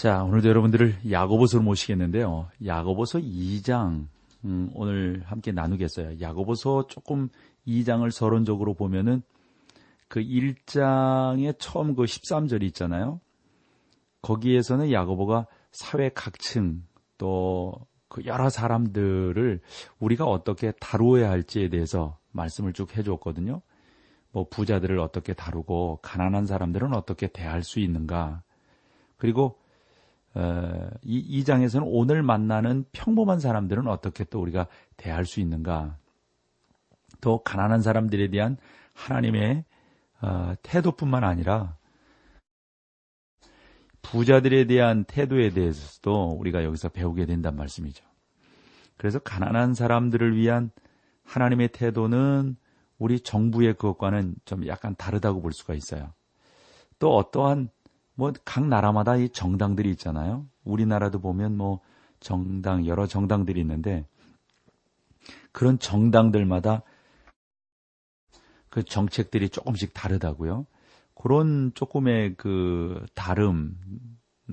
자, 오늘도 여러분들을 야고보서로 모시겠는데요. 야고보서 2장 음, 오늘 함께 나누겠어요. 야고보서 조금 2장을 서론적으로 보면은 그 1장의 처음 그 13절이 있잖아요. 거기에서는 야고보가 사회 각층 또 그 여러 사람들을 우리가 어떻게 다루어야 할지에 대해서 말씀을 쭉 해주었거든요. 뭐 부자들을 어떻게 다루고 가난한 사람들은 어떻게 대할 수 있는가. 그리고 어, 이, 이 장에서는 오늘 만나는 평범한 사람들은 어떻게 또 우리가 대할 수 있는가? 또 가난한 사람들에 대한 하나님의 어, 태도뿐만 아니라 부자들에 대한 태도에 대해서도 우리가 여기서 배우게 된단 말씀이죠. 그래서 가난한 사람들을 위한 하나님의 태도는 우리 정부의 그것과는 좀 약간 다르다고 볼 수가 있어요. 또 어떠한 뭐 각 나라마다 이 정당들이 있잖아요. 우리나라도 보면 뭐 정당 여러 정당들이 있는데 그런 정당들마다 그 정책들이 조금씩 다르다고요. 그런 조금의 그 다름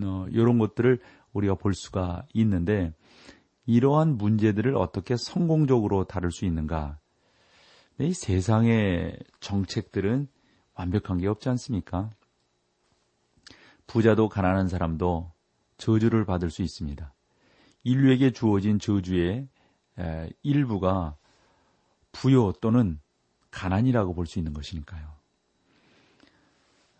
어, 이런 것들을 우리가 볼 수가 있는데 이러한 문제들을 어떻게 성공적으로 다룰 수 있는가? 이 세상의 정책들은 완벽한 게 없지 않습니까? 부자도 가난한 사람도 저주를 받을 수 있습니다. 인류에게 주어진 저주의 일부가 부요 또는 가난이라고 볼 수 있는 것이니까요.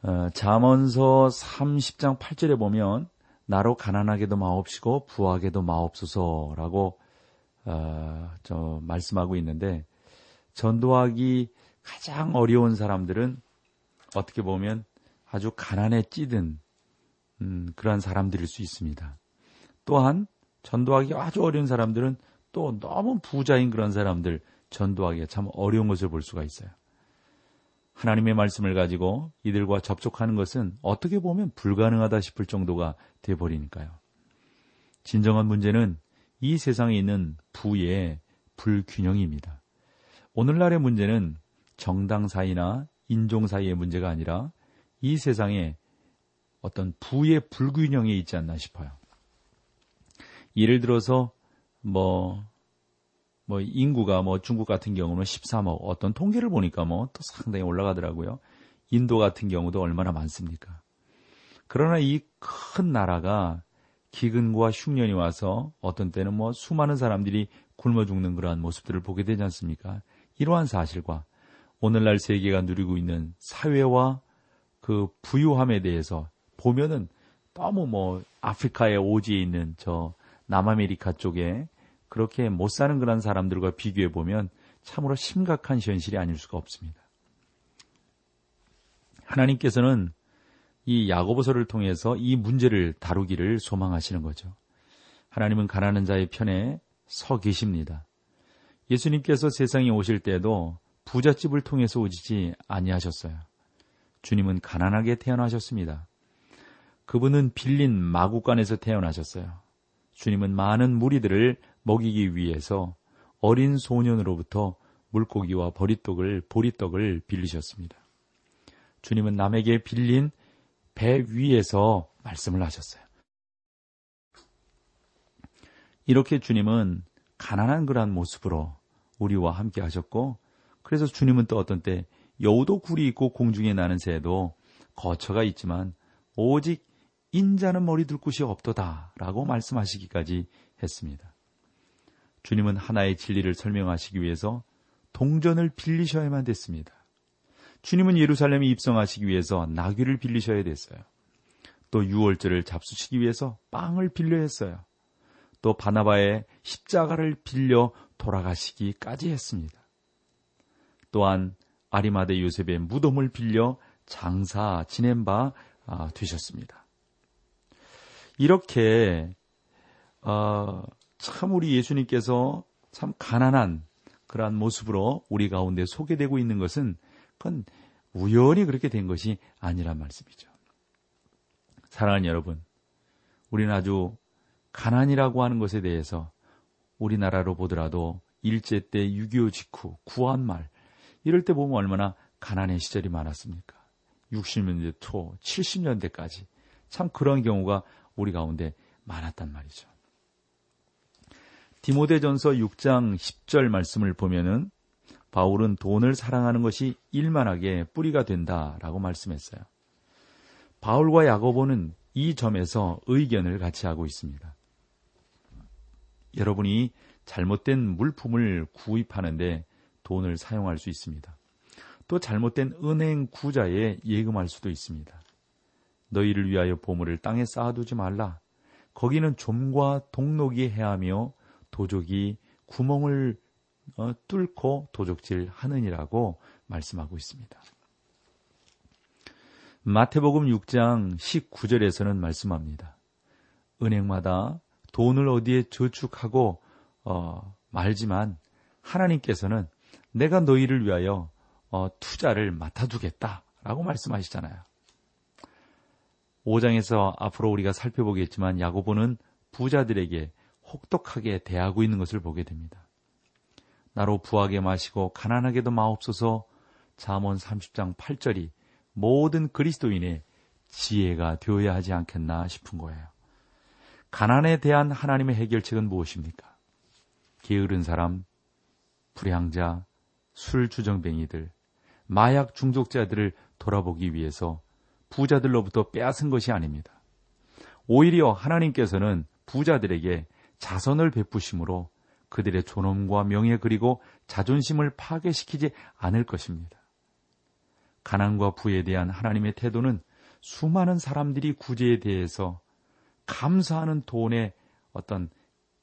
어, 잠언서 30장 8절에 보면 나로 가난하게도 마옵시고 부하게도 마옵소서라고 어, 저 말씀하고 있는데 전도하기 가장 어려운 사람들은 어떻게 보면 아주 가난에 찌든 음, 그러한 사람들일 수 있습니다. 또한 전도하기 아주 어려운 사람들은 또 너무 부자인 그런 사람들 전도하기가 참 어려운 것을 볼 수가 있어요. 하나님의 말씀을 가지고 이들과 접촉하는 것은 어떻게 보면 불가능하다 싶을 정도가 돼버리니까요. 진정한 문제는 이 세상에 있는 부의 불균형입니다. 오늘날의 문제는 정당 사이나 인종 사이의 문제가 아니라 이 세상에 어떤 부의 불균형이 있지 않나 싶어요. 예를 들어서 뭐, 뭐 인구가 뭐 중국 같은 경우는 13억 어떤 통계를 보니까 뭐 또 상당히 올라가더라고요. 인도 같은 경우도 얼마나 많습니까? 그러나 이 큰 나라가 기근과 흉년이 와서 어떤 때는 뭐 수많은 사람들이 굶어 죽는 그러한 모습들을 보게 되지 않습니까? 이러한 사실과 오늘날 세계가 누리고 있는 사회와 그 부유함에 대해서 보면은 너무 뭐 아프리카의 오지에 있는 저 남아메리카 쪽에 그렇게 못 사는 그런 사람들과 비교해 보면 참으로 심각한 현실이 아닐 수가 없습니다. 하나님께서는 이 야고보서를 통해서 이 문제를 다루기를 소망하시는 거죠. 하나님은 가난한 자의 편에 서 계십니다. 예수님께서 세상에 오실 때도 부잣집을 통해서 오시지 아니하셨어요. 주님은 가난하게 태어나셨습니다. 그분은 빌린 마구간에서 태어나셨어요. 주님은 많은 무리들을 먹이기 위해서 어린 소년으로부터 물고기와 버리떡을 보리떡을 빌리셨습니다. 주님은 남에게 빌린 배 위에서 말씀을 하셨어요. 이렇게 주님은 가난한 그러한 모습으로 우리와 함께 하셨고 그래서 주님은 또 어떤 때 여우도 굴이 있고 공중에 나는 새도 거처가 있지만 오직 인자는 머리 둘 곳이 없도다 라고 말씀하시기까지 했습니다. 주님은 하나의 진리를 설명하시기 위해서 동전을 빌리셔야만 됐습니다. 주님은 예루살렘에 입성하시기 위해서 나귀를 빌리셔야 됐어요. 또 유월절을 잡수시기 위해서 빵을 빌려 했어요. 또 바나바의 십자가를 빌려 돌아가시기까지 했습니다. 또한 아리마대 요셉의 무덤을 빌려 장사 지낸 바 아, 되셨습니다. 이렇게 어, 참 우리 예수님께서 참 가난한 그러한 모습으로 우리 가운데 소개되고 있는 것은 그건 우연히 그렇게 된 것이 아니란 말씀이죠. 사랑하는 여러분, 우리는 아주 가난이라고 하는 것에 대해서 우리나라로 보더라도 일제 때 6.25 직후 구한말 이럴 때 보면 얼마나 가난의 시절이 많았습니까? 60년대 초 70년대까지 참 그런 경우가 우리 가운데 많았단 말이죠. 디모데전서 6장 10절 말씀을 보면은 바울은 돈을 사랑하는 것이 일만하게 뿌리가 된다라고 말씀했어요. 바울과 야고보는 이 점에서 의견을 같이 하고 있습니다. 여러분이 잘못된 물품을 구입하는데 돈을 사용할 수 있습니다. 또 잘못된 은행 구자에 예금할 수도 있습니다. 너희를 위하여 보물을 땅에 쌓아두지 말라. 거기는 좀과 동록이 해하며 도적이 구멍을 어, 뚫고 도적질 하느니라고 말씀하고 있습니다. 마태복음 6장 19절에서는 말씀합니다. 은행마다 돈을 어디에 저축하고 어, 말지만 하나님께서는 내가 너희를 위하여 어, 투자를 맡아두겠다라고 말씀하시잖아요. 5장에서 앞으로 우리가 살펴보겠지만 야고보는 부자들에게 혹독하게 대하고 있는 것을 보게 됩니다. 나로 부하게 마시고 가난하게도 마옵소서 잠언 30장 8절이 모든 그리스도인의 지혜가 되어야 하지 않겠나 싶은 거예요. 가난에 대한 하나님의 해결책은 무엇입니까? 게으른 사람, 불량자, 술 주정뱅이들, 마약 중독자들을 돌아보기 위해서 부자들로부터 빼앗은 것이 아닙니다. 오히려 하나님께서는 부자들에게 자선을 베푸심으로 그들의 존엄과 명예 그리고 자존심을 파괴시키지 않을 것입니다. 가난과 부에 대한 하나님의 태도는 수많은 사람들이 구제에 대해서 감사하는 돈의 어떤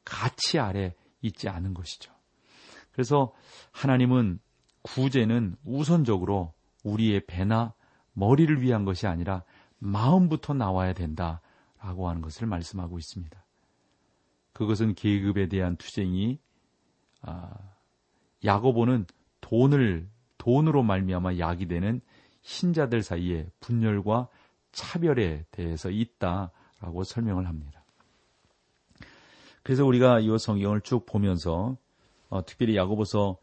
가치 아래 있지 않은 것이죠. 그래서 하나님은 구제는 우선적으로 우리의 배나 머리를 위한 것이 아니라 마음부터 나와야 된다라고 하는 것을 말씀하고 있습니다. 그것은 계급에 대한 투쟁이 아, 야고보는 돈을 돈으로 말미암아 약이 되는 신자들 사이에 분열과 차별에 대해서 있다라고 설명을 합니다. 그래서 우리가 이 성경을 쭉 보면서 어, 특별히 야고보서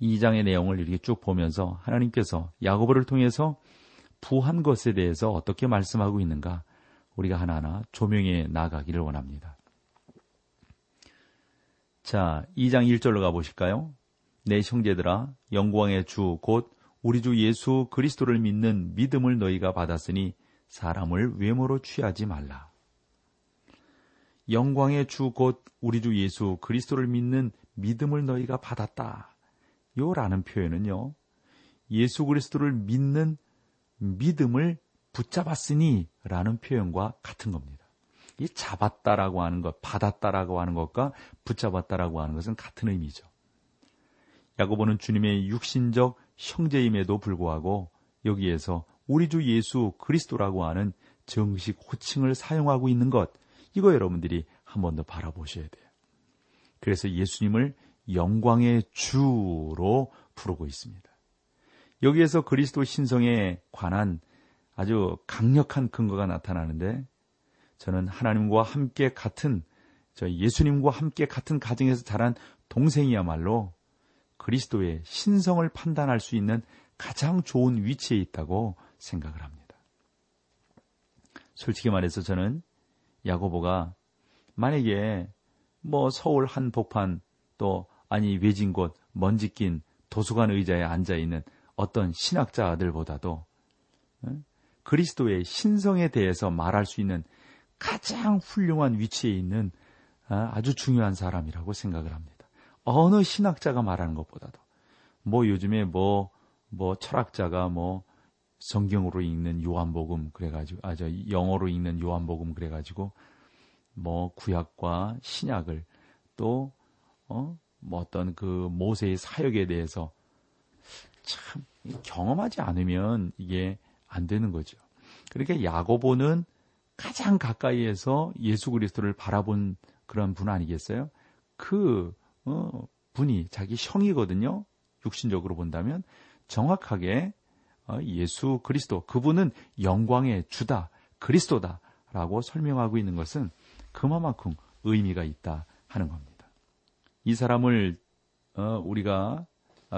2장의 내용을 이렇게 쭉 보면서 하나님께서 야고보를 통해서 부한 것에 대해서 어떻게 말씀하고 있는가 우리가 하나하나 조명해 나가기를 원합니다. 자, 2장 1절로 가보실까요? 내 형제들아, 영광의 주, 곧 우리 주 예수 그리스도를 믿는 믿음을 너희가 받았으니 사람을 외모로 취하지 말라. 영광의 주, 곧 우리 주 예수 그리스도를 믿는 믿음을 너희가 받았다. 요라는 표현은요, 예수 그리스도를 믿는 믿음을 붙잡았으니 라는 표현과 같은 겁니다. 이 잡았다라고 하는 것, 받았다라고 하는 것과 붙잡았다라고 하는 것은 같은 의미죠. 야고보는 주님의 육신적 형제임에도 불구하고 여기에서 우리 주 예수 그리스도라고 하는 정식 호칭을 사용하고 있는 것, 이거 여러분들이 한 번 더 바라보셔야 돼요. 그래서 예수님을 영광의 주로 부르고 있습니다. 여기에서 그리스도 신성에 관한 아주 강력한 근거가 나타나는데 저는 하나님과 함께 같은 저 예수님과 함께 같은 가정에서 자란 동생이야말로 그리스도의 신성을 판단할 수 있는 가장 좋은 위치에 있다고 생각을 합니다. 솔직히 말해서 저는 야고보가 만약에 뭐 서울 한복판 또 아니 외진 곳 먼지 낀 도서관 의자에 앉아 있는 어떤 신학자 아들보다도 그리스도의 신성에 대해서 말할 수 있는 가장 훌륭한 위치에 있는 아, 아주 중요한 사람이라고 생각을 합니다. 어느 신학자가 말하는 것보다도 뭐 요즘에 뭐뭐 뭐 철학자가 뭐 성경으로 읽는 요한복음 그래가지고 아저 영어로 읽는 요한복음 그래가지고 뭐 구약과 신약을 또 어? 뭐 어떤 그 모세의 사역에 대해서 참 경험하지 않으면 이게 안 되는 거죠. 그러니까 야고보는 가장 가까이에서 예수 그리스도를 바라본 그런 분 아니겠어요? 그 어, 분이 자기 형이거든요. 육신적으로 본다면 정확하게 어, 예수 그리스도 그분은 영광의 주다 그리스도다라고 설명하고 있는 것은 그만큼 의미가 있다 하는 겁니다. 이 사람을 어, 우리가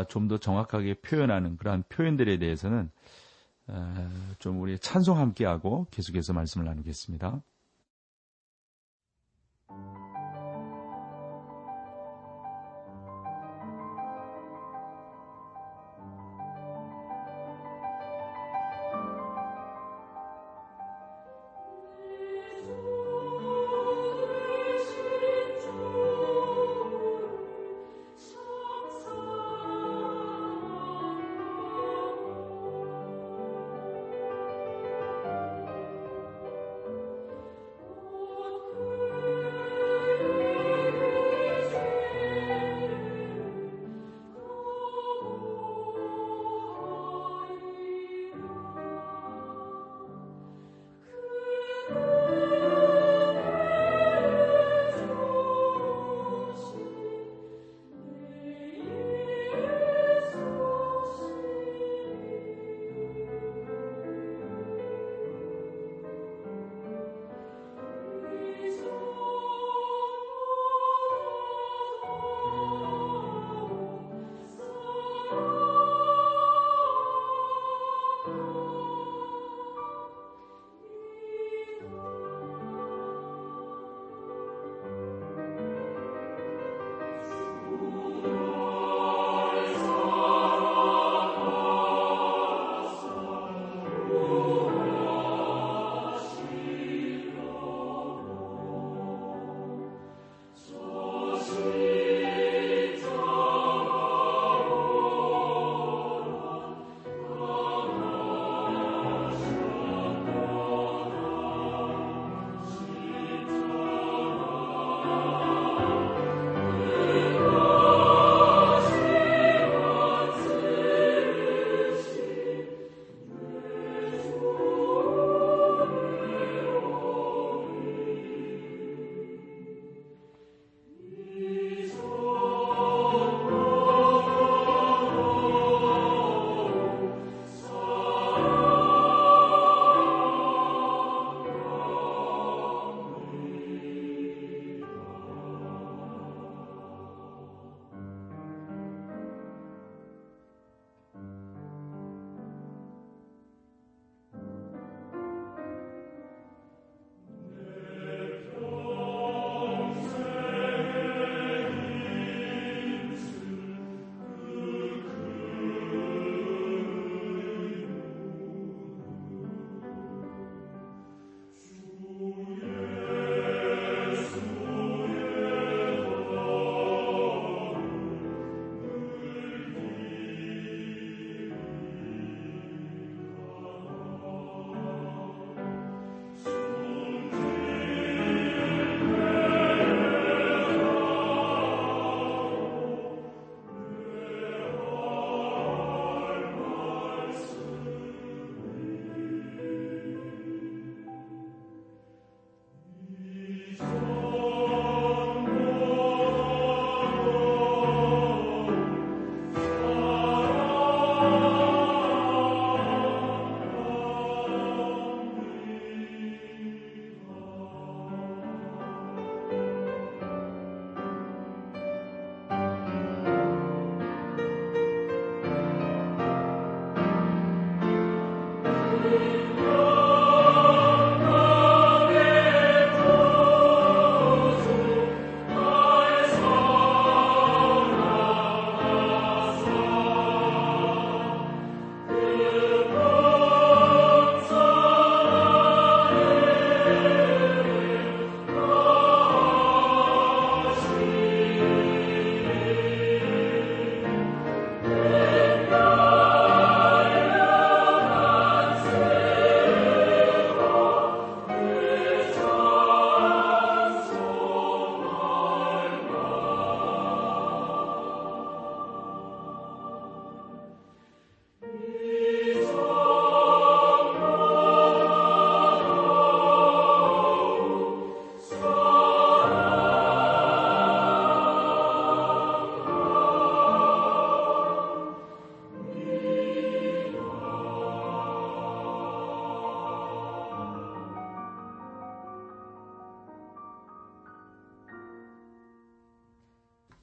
좀 더 정확하게 표현하는 그러한 표현들에 대해서는 좀 우리 찬송 함께하고 계속해서 말씀을 나누겠습니다.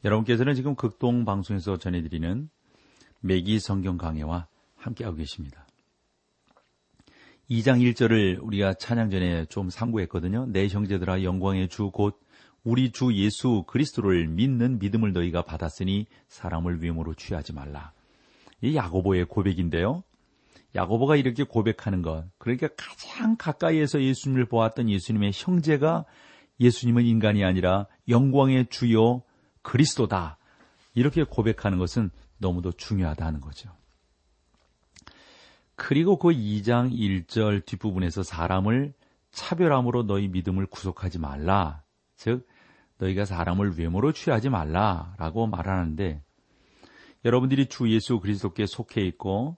여러분께서는 지금 극동 방송에서 전해드리는 매기 성경 강해와 함께하고 계십니다. 2장 1절을 우리가 찬양 전에 좀 상고했거든요. 내 형제들아 영광의 주 곧 우리 주 예수 그리스도를 믿는 믿음을 너희가 받았으니 사람을 위험으로 취하지 말라. 이 야고보의 고백인데요. 야고보가 이렇게 고백하는 것, 그러니까 가장 가까이에서 예수님을 보았던 예수님의 형제가 예수님은 인간이 아니라 영광의 주요 그리스도다. 이렇게 고백하는 것은 너무도 중요하다는 거죠. 그리고 그 2장 1절 뒷부분에서 사람을 차별함으로 너희 믿음을 구속하지 말라. 즉, 너희가 사람을 외모로 취하지 말라 라고 말하는데 여러분들이 주 예수 그리스도께 속해 있고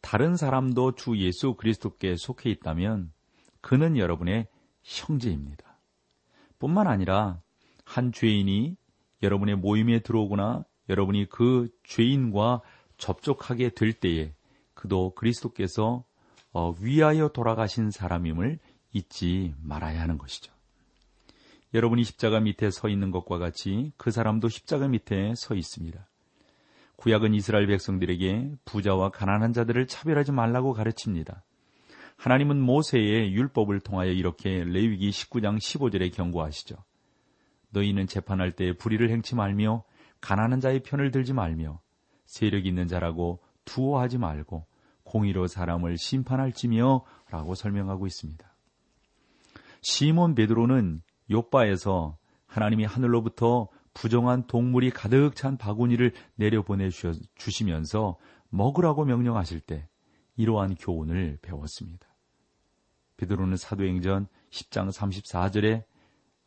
다른 사람도 주 예수 그리스도께 속해 있다면 그는 여러분의 형제입니다. 뿐만 아니라 한 죄인이 여러분의 모임에 들어오거나 여러분이 그 죄인과 접촉하게 될 때에 그도 그리스도께서 어, 위하여 돌아가신 사람임을 잊지 말아야 하는 것이죠. 여러분이 십자가 밑에 서 있는 것과 같이 그 사람도 십자가 밑에 서 있습니다. 구약은 이스라엘 백성들에게 부자와 가난한 자들을 차별하지 말라고 가르칩니다. 하나님은 모세의 율법을 통하여 이렇게 레위기 19장 15절에 경고하시죠. 너희는 재판할 때 불의를 행치 말며 가난한 자의 편을 들지 말며 세력 있는 자라고 두어하지 말고 공의로 사람을 심판할지며 라고 설명하고 있습니다. 시몬 베드로는 요바에서 하나님이 하늘로부터 부정한 동물이 가득 찬 바구니를 내려보내 주시면서 먹으라고 명령하실 때 이러한 교훈을 배웠습니다. 베드로는 사도행전 10장 34절에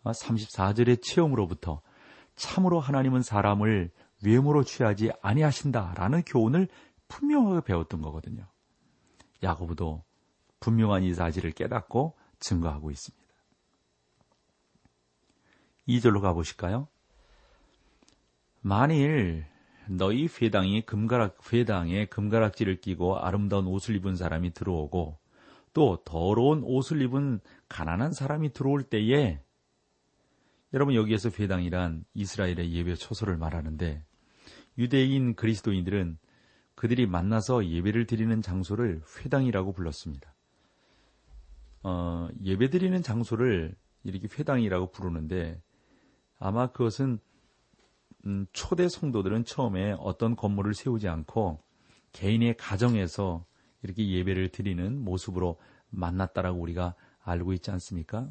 34절의 체험으로부터 참으로 하나님은 사람을 외모로 취하지 아니하신다라는 교훈을 분명하게 배웠던 거거든요. 야고보도 분명한 이 사실을 깨닫고 증거하고 있습니다. 2절로 가보실까요? 만일 너희 회당이 금가락, 회당에 금가락지를 끼고 아름다운 옷을 입은 사람이 들어오고 또 더러운 옷을 입은 가난한 사람이 들어올 때에 여러분 여기에서 회당이란 이스라엘의 예배 초소를 말하는데 유대인 그리스도인들은 그들이 만나서 예배를 드리는 장소를 회당이라고 불렀습니다. 어, 예배 드리는 장소를 이렇게 회당이라고 부르는데 아마 그것은 음, 초대 성도들은 처음에 어떤 건물을 세우지 않고 개인의 가정에서 이렇게 예배를 드리는 모습으로 만났다라고 우리가 알고 있지 않습니까?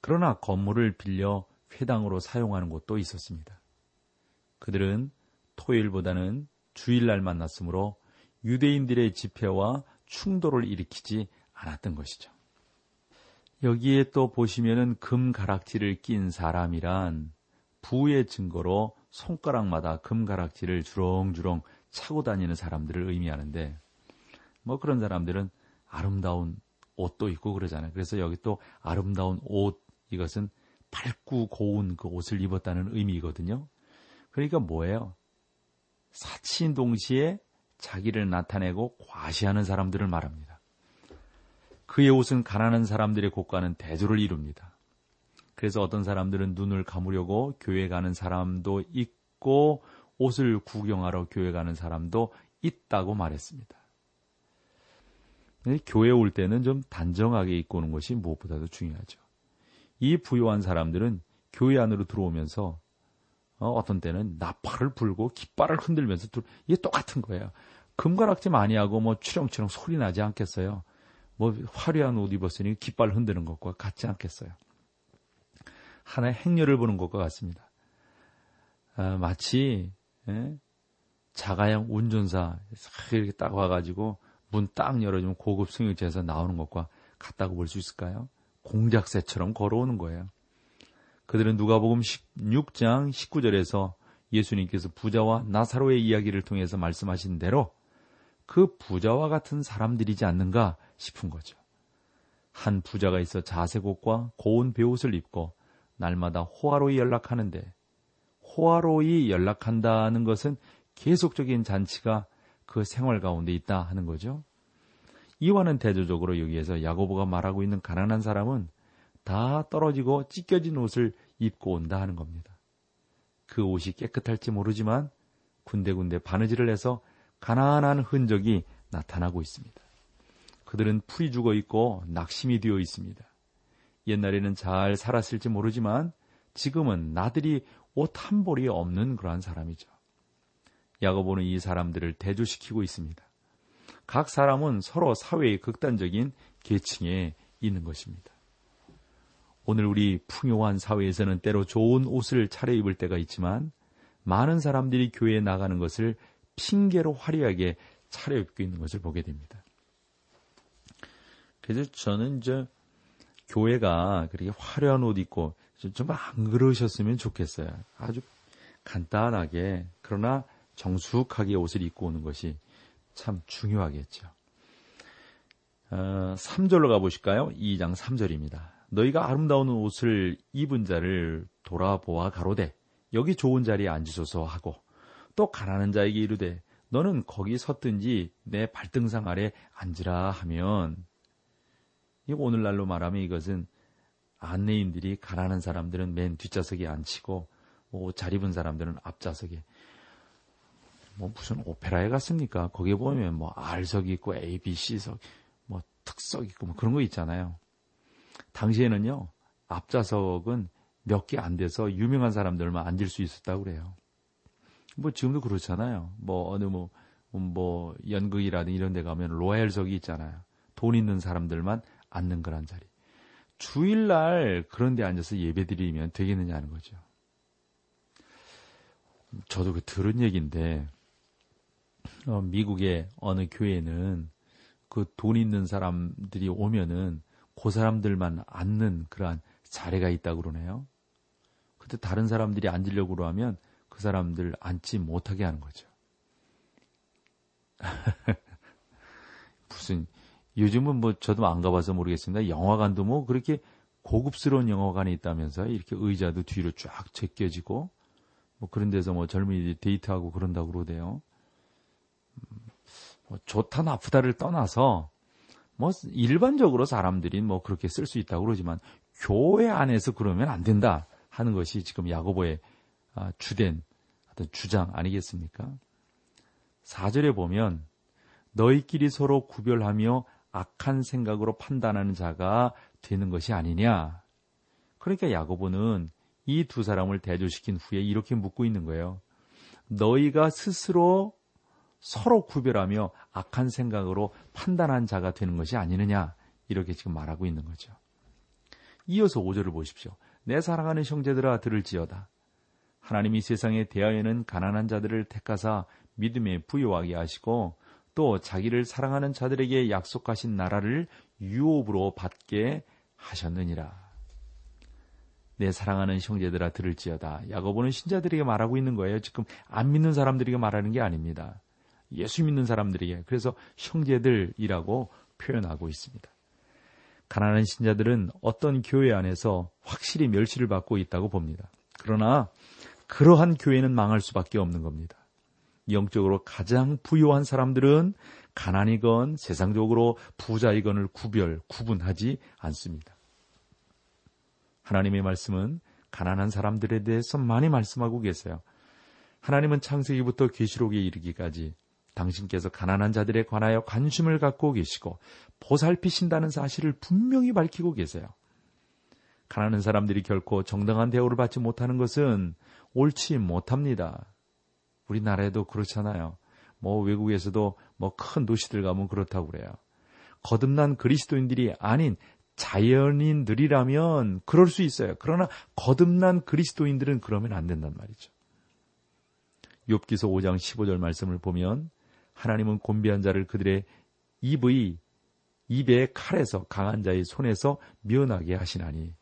그러나 건물을 빌려 회당으로 사용하는 곳도 있었습니다. 그들은 토요일보다는 주일날 만났으므로 유대인들의 집회와 충돌을 일으키지 않았던 것이죠. 여기에 또 보시면은 금 가락지를 낀 사람이란 부의 증거로 손가락마다 금 가락지를 주렁주렁 차고 다니는 사람들을 의미하는데 뭐 그런 사람들은 아름다운 옷도 입고 그러잖아요. 그래서 여기 또 아름다운 옷 이것은 밝고 고운 그 옷을 입었다는 의미거든요. 그러니까 뭐예요? 사치인 동시에 자기를 나타내고 과시하는 사람들을 말합니다. 그의 옷은 가난한 사람들의 곳과는 대조를 이룹니다. 그래서 어떤 사람들은 눈을 감으려고 교회 가는 사람도 있고 옷을 구경하러 교회 가는 사람도 있다고 말했습니다. 교회 올 때는 좀 단정하게 입고 오는 것이 무엇보다도 중요하죠. 이 부유한 사람들은 교회 안으로 들어오면서 어, 떤 때는 나팔을 불고 깃발을 흔들면서 들, 이게 똑같은 거예요. 금가락지 많이 하고 뭐 추렁추렁 소리 나지 않겠어요. 뭐 화려한 옷 입었으니 깃발 흔드는 것과 같지 않겠어요. 하나의 행렬을 보는 것과 같습니다. 아, 마치 예? 자가용 운전사 이렇게 딱 와가지고 문 딱 열어주면 고급 승용차에서 나오는 것과 같다고 볼 수 있을까요? 공작새처럼 걸어오는 거예요. 그들은 누가복음 16장 19절에서 예수님께서 부자와 나사로의 이야기를 통해서 말씀하신 대로 그 부자와 같은 사람들이지 않는가 싶은 거죠. 한 부자가 있어 자색 옷과 고운 배옷을 입고 날마다 호화로이 연락하는데 호화로이 연락한다는 것은 계속적인 잔치가 그 생활 가운데 있다 하는 거죠. 이와는 대조적으로 여기에서 야고보가 말하고 있는 가난한 사람은 다 떨어지고 찢겨진 옷을 입고 온다 하는 겁니다. 그 옷이 깨끗할지 모르지만 군데군데 바느질을 해서 가난한 흔적이 나타나고 있습니다. 그들은 풀이 죽어 있고 낙심이 되어 있습니다. 옛날에는 잘 살았을지 모르지만 지금은 나들이 옷 한 벌이 없는 그러한 사람이죠. 야고보는 이 사람들을 대조시키고 있습니다. 각 사람은 서로 사회의 극단적인 계층에 있는 것입니다. 오늘 우리 풍요한 사회에서는 때로 좋은 옷을 차려입을 때가 있지만 많은 사람들이 교회에 나가는 것을 핑계로 화려하게 차려입고 있는 것을 보게 됩니다. 그래서 저는 이제 교회가 그렇게 화려한 옷 입고 좀안 그러셨으면 좋겠어요. 아주 간단하게 그러나 정숙하게 옷을 입고 오는 것이 참 중요하겠죠. 어, 3절로 가보실까요? 2장 3절입니다. 너희가 아름다운 옷을 입은 자를 돌아보아 가로되 여기 좋은 자리에 앉으소서 하고 또 가난한 자에게 이르되 너는 거기 섰든지 내 발등상 아래 앉으라 하면 이 오늘날로 말하면 이것은 안내인들이 가난한 사람들은 맨 뒷좌석에 앉히고 뭐잘 입은 사람들은 앞좌석에 뭐 무슨 오페라에 갔습니까? 거기에 보면 뭐 R석 있고 A, B, C석, 뭐 특석 있고 뭐 그런 거 있잖아요. 당시에는요, 앞좌석은 몇 개 안 돼서 유명한 사람들만 앉을 수 있었다고 그래요. 뭐 지금도 그렇잖아요. 뭐 어느 뭐, 뭐 연극이라든 이런 데 가면 로얄석이 있잖아요. 돈 있는 사람들만 앉는 그런 자리. 주일날 그런 데 앉아서 예배 드리면 되겠느냐는 거죠. 저도 그 들은 얘기인데, 어, 미국의 어느 교회는 그 돈 있는 사람들이 오면은 그 사람들만 앉는 그러한 자리가 있다고 그러네요. 근데 다른 사람들이 앉으려고 하면 그 사람들 앉지 못하게 하는 거죠. 무슨 요즘은 뭐 저도 안 가봐서 모르겠습니다. 영화관도 뭐 그렇게 고급스러운 영화관이 있다면서 이렇게 의자도 뒤로 쫙 제껴지고 뭐 그런 데서 뭐 젊은이들이 데이트하고 그런다고 그러대요. 음, 뭐 좋다 나쁘다를 떠나서 뭐 일반적으로 사람들이 뭐 그렇게 쓸 수 있다고 그러지만 교회 안에서 그러면 안 된다 하는 것이 지금 야고보의 아, 주된 어떤 주장 아니겠습니까? 4절에 보면 너희끼리 서로 구별하며 악한 생각으로 판단하는 자가 되는 것이 아니냐. 그러니까 야고보는 이 두 사람을 대조시킨 후에 이렇게 묻고 있는 거예요. 너희가 스스로 서로 구별하며 악한 생각으로 판단한 자가 되는 것이 아니느냐. 이렇게 지금 말하고 있는 거죠. 이어서 5절을 보십시오. 내 사랑하는 형제들아 들을지어다. 하나님이 세상에 대하여는 가난한 자들을 택하사 믿음에 부여하게 하시고 또 자기를 사랑하는 자들에게 약속하신 나라를 유업으로 받게 하셨느니라. 내 사랑하는 형제들아 들을지어다. 야고보는 신자들에게 말하고 있는 거예요. 지금 안 믿는 사람들에게 말하는 게 아닙니다. 예수 믿는 사람들에게 그래서 형제들이라고 표현하고 있습니다. 가난한 신자들은 어떤 교회 안에서 확실히 멸시를 받고 있다고 봅니다. 그러나 그러한 교회는 망할 수밖에 없는 겁니다. 영적으로 가장 부유한 사람들은 가난이건 세상적으로 부자이건을 구별, 구분하지 않습니다. 하나님의 말씀은 가난한 사람들에 대해서 많이 말씀하고 계세요. 하나님은 창세기부터 계시록에 이르기까지 당신께서 가난한 자들에 관하여 관심을 갖고 계시고 보살피신다는 사실을 분명히 밝히고 계세요. 가난한 사람들이 결코 정당한 대우를 받지 못하는 것은 옳지 못합니다. 우리나라에도 그렇잖아요. 뭐 외국에서도 뭐 큰 도시들 가면 그렇다고 그래요. 거듭난 그리스도인들이 아닌 자연인들이라면 그럴 수 있어요. 그러나 거듭난 그리스도인들은 그러면 안 된단 말이죠. 욥기서 5장 15절 말씀을 보면 하나님은 곤비한 자를 그들의 입의 입의 칼에서 강한 자의 손에서 면하게 하시나니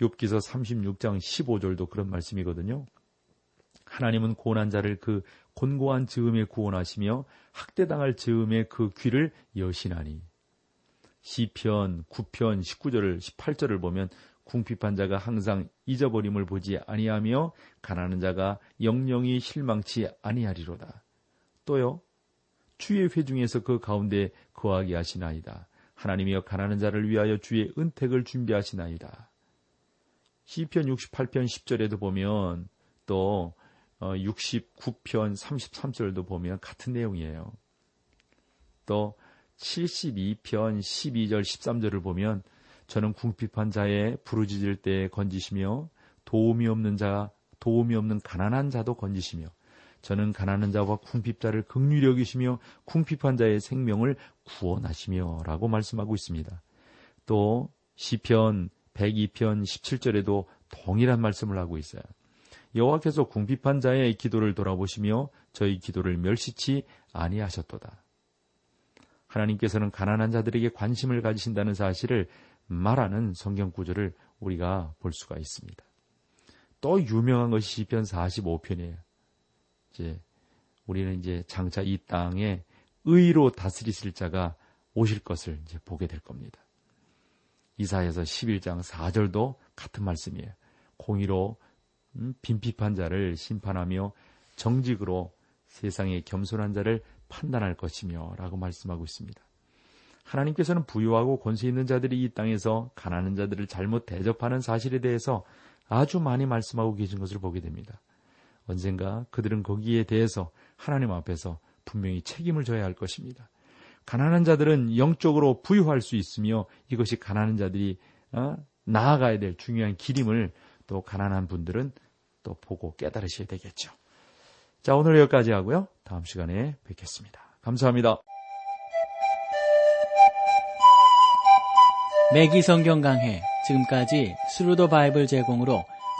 욥기서 36장 15절도 그런 말씀이거든요. 하나님은 고난 자를 그 곤고한 즈음에 구원하시며 학대당할 즈음에 그 귀를 여시나니 시편 9편 19절 18절을 보면 궁핍한 자가 항상 잊어버림을 보지 아니하며 가난한 자가 영영이 실망치 아니하리로다. 또요. 주의 회중에서 그 가운데 거하게 하시나이다. 하나님이여 가난한 자를 위하여 주의 은택을 준비하시나이다. 시편 68편 10절에도 보면 또 69편 어, 33절도 보면 같은 내용이에요. 또 72편 12절 13절을 보면 저는 궁핍한 자의 부르짖을 때 건지시며 도움이 없는 자 도움이 없는 가난한 자도 건지시며 저는 가난한 자와 궁핍자를 극률히 여기시며 궁핍한 자의 생명을 구원하시며라고 말씀하고 있습니다. 또 시편 102편 17절에도 동일한 말씀을 하고 있어요. 여호와께서 궁핍한 자의 기도를 돌아보시며 저희 기도를 멸시치 아니하셨도다. 하나님께서는 가난한 자들에게 관심을 가지신다는 사실을 말하는 성경 구절을 우리가 볼 수가 있습니다. 또 유명한 것이 시편 45편이에요. 이제 우리는 이제 장차 이 땅에 의로 다스리실 자가 오실 것을 이제 보게 될 겁니다. 이사에서 11장 4절도 같은 말씀이에요. 공의로 음, 빈핍한 자를 심판하며 정직으로 세상의 겸손한 자를 판단할 것이며 라고 말씀하고 있습니다. 하나님께서는 부유하고 권세 있는 자들이 이 땅에서 가난한 자들을 잘못 대접하는 사실에 대해서 아주 많이 말씀하고 계신 것을 보게 됩니다. 언젠가 그들은 거기에 대해서 하나님 앞에서 분명히 책임을 져야 할 것입니다. 가난한 자들은 영적으로 부유할 수 있으며 이것이 가난한 자들이 어? 나아가야 될 중요한 길임을 또 가난한 분들은 또 보고 깨달으셔야 되겠죠. 자, 오늘 여기까지 하고요. 다음 시간에 뵙겠습니다. 감사합니다. 매기 성경 강해 지금까지 Thru the Bible 제공으로